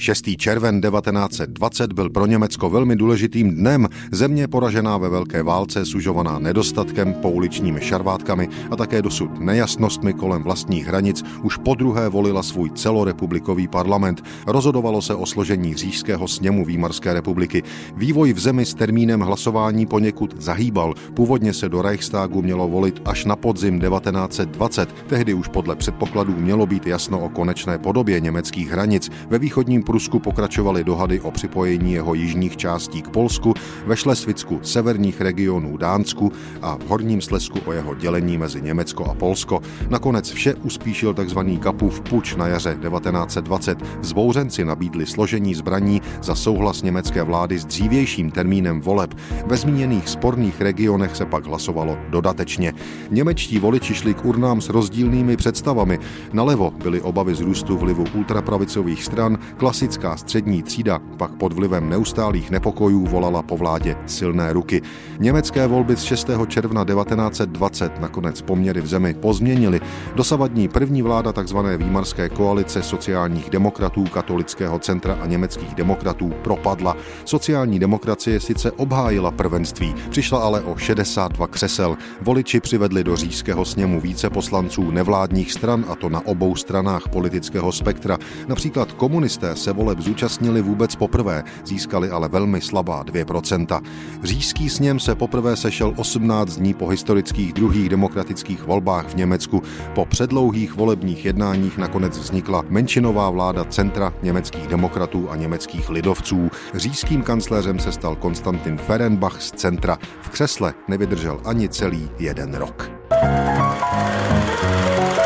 6. červen 1920 byl pro Německo velmi důležitým dnem. Země poražená ve Velké válce, sužovaná nedostatkem, pouličními šarvátkami a také dosud nejasnostmi kolem vlastních hranic, už po druhé volila svůj celorepublikový parlament. Rozhodovalo se o složení říšského sněmu Výmarské republiky. Vývoj v zemi s termínem hlasování poněkud zahýbal. Původně se do Reichstagu mělo volit až na podzim 1920. Tehdy už podle předpokladů mělo být jasno o konečné podobě německých hranic. Ve východním Prusku pokračovaly dohady o připojení jeho jižních částí k Polsku, ve Šlesvicku severních regionů Dánsku a v Horním Slesku o jeho dělení mezi Německo a Polsko. Nakonec vše uspíšil tzv. Kapův puč na jaře 1920. Zbouřenci nabídli složení zbraní za souhlas německé vlády s dřívějším termínem voleb. Ve zmíněných sporných regionech se pak hlasovalo dodatečně. Němečtí voliči šli k urnám s rozdílnými představami. Nalevo byly obavy z růstu vlivu ultrapravicových stran, klasická střední třída pak pod vlivem neustálých nepokojů volala po vládě silné ruky. Německé volby z 6. června 1920 nakonec poměry v zemi pozměnily. Dosavadní první vláda tzv. výmarské koalice sociálních demokratů, katolického centra a německých demokratů propadla. Sociální demokracie sice obhájila prvenství, přišla ale o 62 křesel. Voliči přivedli do říšského sněmu více poslanců nevládních stran, a to na obou stranách politického spektra. Například komunisté se voleb zúčastnili vůbec poprvé, získali ale velmi slabá 2%. Říšský sněm se poprvé sešel 18 dní po historických druhých demokratických volbách v Německu. Po předlouhých volebních jednáních nakonec vznikla menšinová vláda centra německých demokratů a německých lidovců. Říšským kancléřem se stal Konstantin Ferenbach z centra. V křesle nevydržel ani celý jeden rok.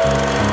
thank you